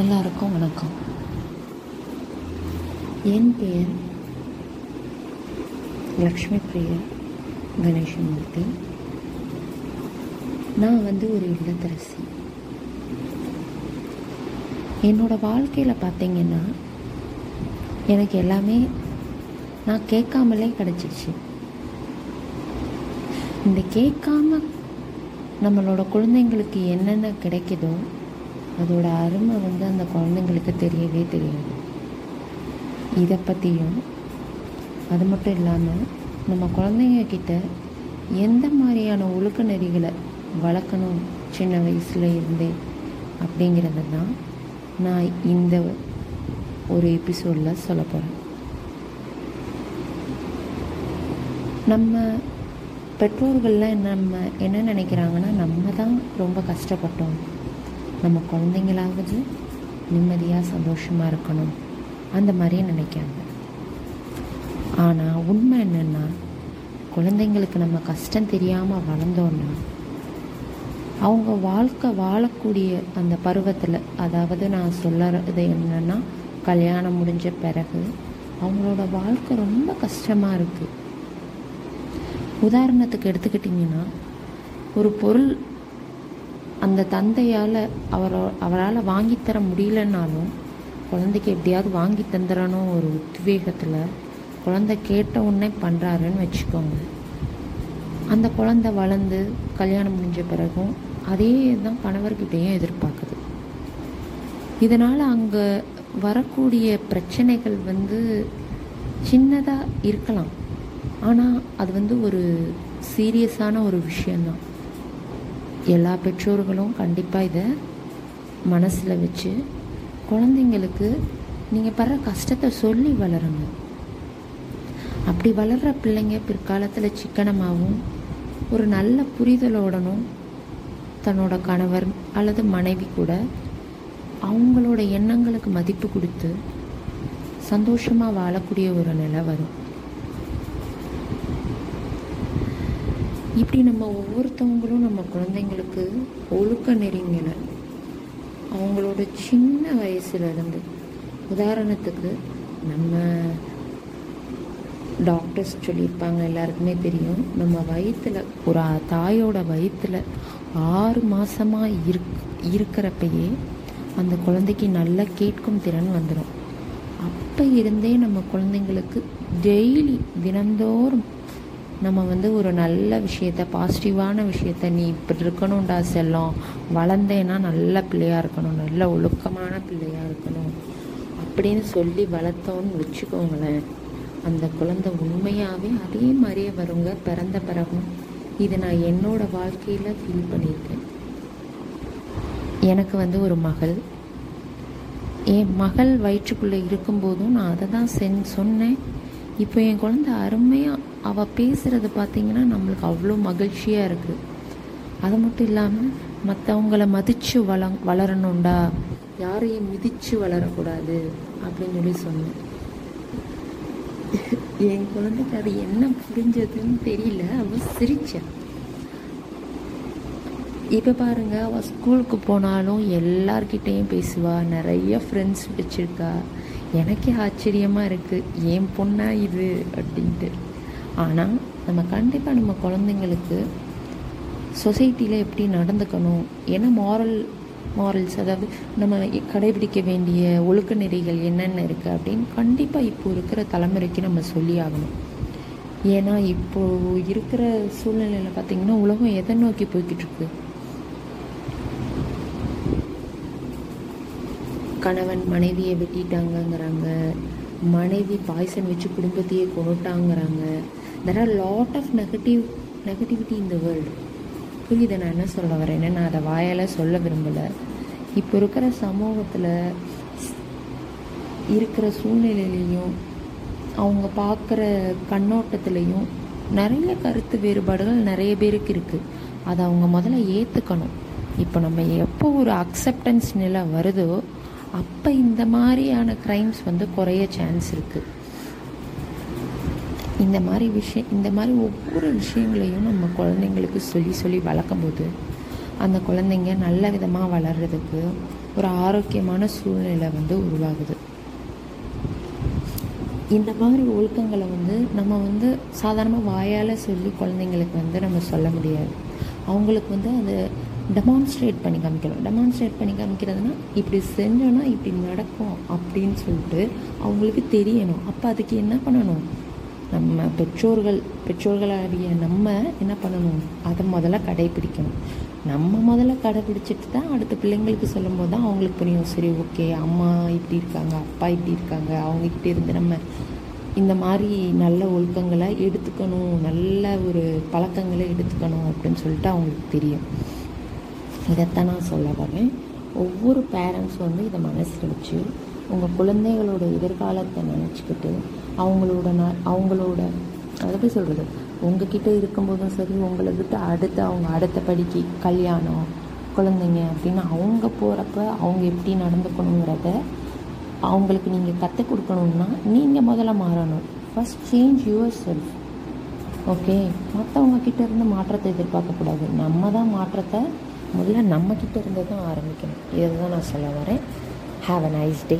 எல்லாருக்கும் வணக்கம். என் பெயர் லக்ஷ்மி பிரியா கணேசமூர்த்தி. நான் வந்து ஒரு இல்லத்தரசி. என்னோட வாழ்க்கையில் பார்த்தீங்கன்னா எனக்கு எல்லாமே நான் கேட்காமலே கிடச்சிருச்சு. இந்த கேட்காம நம்மளோட குழந்தைங்களுக்கு என்னென்ன கிடைக்குதோ அதோட அருமை வந்து அந்த குழந்தைங்களுக்கு தெரியவே தெரியாது. இதை பற்றியும் அது மட்டும் இல்லாமல் நம்ம குழந்தைங்க கிட்ட எந்த மாதிரியான ஒழுக்க நெறிகளை வளர்க்கணும் சின்ன வயசில் இருந்தே அப்படிங்கிறத தான் நான் இந்த ஒரு எபிசோடில் சொல்ல போகிறேன் நம்ம பெற்றோர்கள்லாம் நம்ம என்ன நினைக்கிறாங்கன்னா நம்ம தான் ரொம்ப கஷ்டப்பட்டோம். நம்ம குழந்தைங்களாவது நிம்மதியாக சந்தோஷமாக இருக்கணும். அந்த மாதிரியே நினைக்காங்க. ஆனால் உண்மை என்னென்னா குழந்தைங்களுக்கு நம்ம கஷ்டம் தெரியாமல் வளர்ந்தோன்னா அவங்க வாழ்க்கை வாழக்கூடிய அந்த பருவத்தில் அதாவது நான் சொல்லுறது என்னென்னா கல்யாணம் முடிஞ்ச பிறகு அவங்களோட வாழ்க்கை ரொம்ப கஷ்டமாக இருக்குது உதாரணத்துக்கு எடுத்துக்கிட்டிங்கன்னா ஒரு பொருள் அந்த தந்தையால் அவரோ அவரால் வாங்கித்தர முடியலன்னாலும் குழந்தைக்கு எப்படியாவது வாங்கி தந்துடணும் ஒரு உத்வேகத்தில் குழந்தை கேட்ட உடனே பண்ணுறாருன்னு வச்சுக்கோங்க. அந்த குழந்தை வளர்ந்து கல்யாணம் முடிஞ்ச பிறகும் அதே தான் கணவர்கிட்டையும் எதிர்பார்க்குது. இதனால் அங்கே வரக்கூடிய பிரச்சனைகள் வந்து சின்னதாக இருக்கலாம். ஆனால் அது வந்து ஒரு சீரியஸான ஒரு விஷயந்தான் எல்லா பெற்றோர்களும் கண்டிப்பாக இதை மனசில் வச்சு குழந்தைங்களுக்கு நீங்கள் படுற கஷ்டத்தை சொல்லி வளருங்க. அப்படி வளர்கிற பிள்ளைங்க பிற்காலத்தில் சிக்கனமாகவும் ஒரு நல்ல புரிதலோடனும் தன்னோட கணவர் அல்லது மனைவி கூட அவங்களோட எண்ணங்களுக்கு மதிப்பு கொடுத்து சந்தோஷமாக வாழக்கூடிய ஒரு நிலை வரும். இப்படி நம்ம ஒவ்வொருத்தவங்களும் நம்ம குழந்தைங்களுக்கு ஒழுக்க நெறிங்களை அவங்களோட சின்ன வயசுலேருந்து. உதாரணத்துக்கு நம்ம டாக்டர்ஸ் சொல்லியிருப்பாங்க எல்லாருக்குமே தெரியும். நம்ம வயிற்றில் ஒரு தாயோட வயிற்றில் ஆறு மாதமாக இருக் இருக்கிறப்பயே அந்த குழந்தைக்கு நல்லா கேட்கும் திறன் வந்துடும் அப்போ இருந்தே நம்ம குழந்தைங்களுக்கு டெய்லி தினந்தோறும் நம்ம வந்து ஒரு நல்ல விஷயத்த பாசிட்டிவான விஷயத்த நீ இப்படி இருக்கணும்டா செல்லம் வளர்ந்தேன்னா நல்ல பிள்ளையாக இருக்கணும் நல்ல ஒழுக்கமான பிள்ளையாக இருக்கணும் அப்படின்னு சொல்லி வளர்த்தோன்னு வச்சுக்கோங்களேன். அந்த குழந்தை உண்மையாகவே அதே மாதிரியே வருங்க பிறந்த பிறகும். இது நான் என்னோட வாழ்க்கையில் ஃபீல் பண்ணியிருக்கேன். எனக்கு வந்து ஒரு மகள். என் மகள் வயிற்றுக்குள்ளே இருக்கும்போதும் நான் அதை தான் சென் சொன்னேன். இப்போ என் குழந்தை அருமையாக அவள் பேசுகிறது பார்த்திங்கன்னா நம்மளுக்கு அவ்வளோ மகிழ்ச்சியாக இருக்குது அது மட்டும் இல்லாமல் மற்றவங்கள மதித்து வள வளரணுண்டா யாரையும் மிதித்து வளரக்கூடாது அப்படின்னு சொல்லி சொன்னேன். என் குழந்தைக்கு அது என்ன புரிஞ்சதுன்னு தெரியல. அவள் சிரித்தேன் இப்போ பாருங்க அவள் ஸ்கூலுக்கு போனாலும் எல்லார்கிட்டேயும் பேசுவாள் நிறைய ஃப்ரெண்ட்ஸ் வச்சுருக்கா. எனக்கே ஆச்சரியமாக இருக்குது ஏன் பொண்ணா இது? அப்படின்ட்டு. ஆனால் நம்ம கண்டிப்பாக நம்ம குழந்தைங்களுக்கு சொசைட்டியில் எப்படி நடந்துக்கணும்? என்ன மாரல் மாரல்ஸ் அதாவது நம்ம கடைபிடிக்க வேண்டிய ஒழுக்க நெறிகள் என்னென்ன இருக்குது அப்படின்னு கண்டிப்பாக இப்போ இருக்கிற தலைமுறைக்கு நம்ம சொல்லி ஆகணும். ஏன்னா இப்போது இருக்கிற சூழ்நிலையில் பார்த்திங்கன்னா உலகம் எதை நோக்கி போய்கிட்டு இருக்கு? கணவன் மனைவியை வெட்டிட்டாங்கங்கிறாங்க. மனைவி பாய்சன் வச்சு குடும்பத்தையே கொண்டுட்டாங்கிறாங்க there are lot of negative negativity in the world புரியுது? நான் என்ன சொல்ல வரேன்னு நான் அதை வாயால் சொல்ல விரும்பலை. இப்போ இருக்கிற சமூகத்தில் இருக்கிற சூழ்நிலையிலையும் அவங்க பார்க்குற கண்ணோட்டத்துலேயும் நிறைய கருத்து வேறுபாடுகள் நிறைய பேருக்கு இருக்குது அதை அவங்க முதல்ல ஏற்றுக்கணும் இப்போ நம்ம எப்போ ஒரு அக்செப்டன்ஸ் நிலை வருதோ அப்போ இந்த மாதிரியான க்ரைம்ஸ் வந்து குறைய சான்ஸ் இருக்குது இந்த மாதிரி விஷயம் இந்த மாதிரி ஒவ்வொரு விஷயங்களையும் நம்ம குழந்தைங்களுக்கு சொல்லி சொல்லி வளர்க்கும்போது அந்த குழந்தைங்க நல்ல விதமாக வளர்கிறதுக்கு ஒரு ஆரோக்கியமான சூழ்நிலை வந்து உருவாகுது. இந்த மாதிரி ஒழுக்கங்களை வந்து நம்ம வந்து சாதாரணமாக வாயால் சொல்லி குழந்தைங்களுக்கு வந்து நம்ம சொல்ல முடியாது. அவங்களுக்கு வந்து அதை டெமான்ஸ்ட்ரேட் பண்ணி காமிக்கணும் டெமான்ஸ்ட்ரேட் பண்ணி காமிக்கிறதுனா இப்படி செஞ்சோன்னா இப்படி நடக்கும் அப்படின்னு சொல்லிட்டு அவங்களுக்கு தெரியணும். அப்போ அதுக்கு என்ன பண்ணணும்? நம்ம பெற்றோர்கள் பெற்றோர்களாகிய நம்ம என்ன பண்ணணும்? அதை முதல்ல கடைபிடிக்கணும். நம்ம முதல்ல கடைபிடிச்சிட்டு தான் அடுத்த பிள்ளைங்களுக்கு சொல்லும்போது தான் அவங்களுக்கு புரியும். சரி ஓகே அம்மா இப்படி இருக்காங்க அப்பா இப்படி இருக்காங்க அவங்கக்கிட்ட இருந்து நம்ம இந்த மாதிரி நல்ல ஒழுக்கங்களை எடுத்துக்கணும் நல்ல ஒரு பழக்கங்களை எடுத்துக்கணும் அப்படின்னு சொல்லிட்டு அவங்களுக்கு தெரியும். இதைத்தான் நான் சொல்ல வரேன். ஒவ்வொரு பேரண்ட்ஸ் வந்து இதை மனசில் வச்சு உங்கள் குழந்தைகளோட எதிர்காலத்தை நினச்சிக்கிட்டு அவங்களோட ந அவங்களோட அதை எப்படி சொல்கிறது உங்ககிட்ட இருக்கும்போதும் சரி உங்களை விட்டு அடுத்து அவங்க அடுத்த படிக்கு கல்யாணம் குழந்தைங்க அப்படின்னு அவங்க போகிறப்ப அவங்க எப்படி நடந்துக்கணுங்கிறத அவங்களுக்கு நீங்கள் கற்றுக் கொடுக்கணுன்னா நீங்கள் முதல்ல மாறணும். First change yourself okay மற்றவங்க கிட்டேருந்து மாற்றத்தை எதிர்பார்க்கக்கூடாது நம்ம தான் மாற்றத்தை முதல்ல நம்மக்கிட்ட இருந்து தான் ஆரம்பிக்கணும். இதை தான் நான் சொல்ல வரேன். Have a nice day